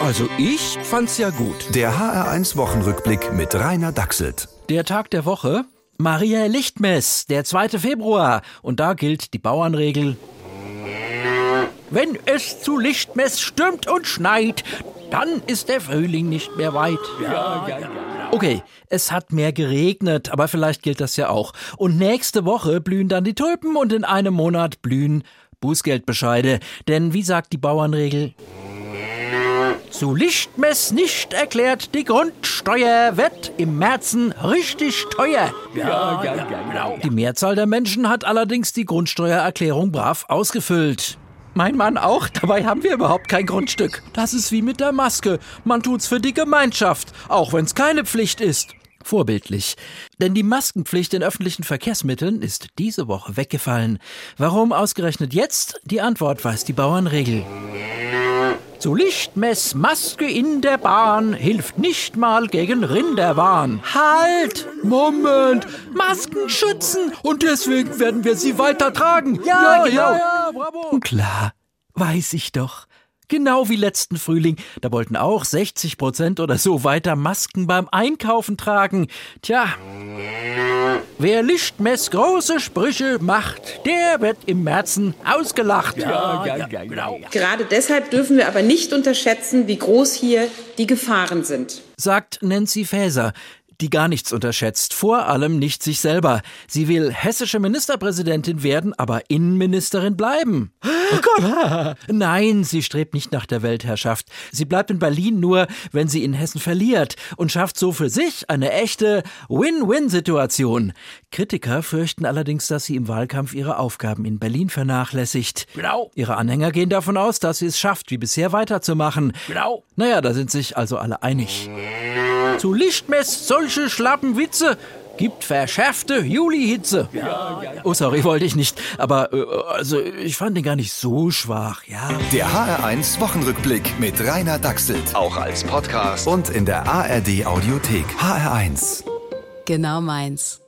Also ich fand's ja gut. Der HR1 Wochenrückblick mit Rainer Dachselt. Der Tag der Woche, Maria Lichtmess, der 2. Februar. Und da gilt die Bauernregel. Wenn es zu Lichtmess stürmt und schneit, dann ist der Frühling nicht mehr weit. Ja, ja, ja. Okay, es hat mehr geregnet, aber vielleicht gilt das ja auch. Und nächste Woche blühen dann die Tulpen und in einem Monat blühen Bußgeldbescheide. Denn wie sagt die Bauernregel? Zu Lichtmess nicht erklärt, die Grundsteuer wird im Märzen richtig teuer. Ja, ja, ja, genau. Die Mehrzahl der Menschen hat allerdings die Grundsteuererklärung brav ausgefüllt. Mein Mann auch, dabei haben wir überhaupt kein Grundstück. Das ist wie mit der Maske. Man tut's für die Gemeinschaft, auch wenn's keine Pflicht ist. Vorbildlich. Denn die Maskenpflicht in öffentlichen Verkehrsmitteln ist diese Woche weggefallen. Warum ausgerechnet jetzt? Die Antwort weiß die Bauernregel. Zu Lichtmess Maske in der Bahn hilft nicht mal gegen Rinderwahn. Halt! Moment! Masken schützen und deswegen werden wir sie weiter tragen. Ja, ja, genau. ja, ja bravo. Klar, weiß ich doch. Genau wie letzten Frühling. Da wollten auch 60 Prozent oder so weiter Masken beim Einkaufen tragen. Tja. Wer Lichtmess große Sprüche macht, der wird im Märzen ausgelacht. Ja, ja, ja, genau. Gerade deshalb dürfen wir aber nicht unterschätzen, wie groß hier die Gefahren sind. Sagt Nancy Faeser die gar nichts unterschätzt, vor allem nicht sich selber. Sie will hessische Ministerpräsidentin werden, aber Innenministerin bleiben. Oh Gott! Nein, sie strebt nicht nach der Weltherrschaft. Sie bleibt in Berlin nur, wenn sie in Hessen verliert und schafft so für sich eine echte Win-Win-Situation. Kritiker fürchten allerdings, dass sie im Wahlkampf ihre Aufgaben in Berlin vernachlässigt. Genau. Ihre Anhänger gehen davon aus, dass sie es schafft, wie bisher weiterzumachen. Genau. Naja, da sind sich also alle einig. Zu Lichtmess solche schlappen Witze gibt verschärfte Julihitze. Ja, ja, ja. Oh, sorry, wollte ich nicht. Aber äh, also ich fand den gar nicht so schwach, ja. Der HR1 Wochenrückblick mit Rainer Dachselt. Auch als Podcast und in der ARD Audiothek. HR1. Genau meins.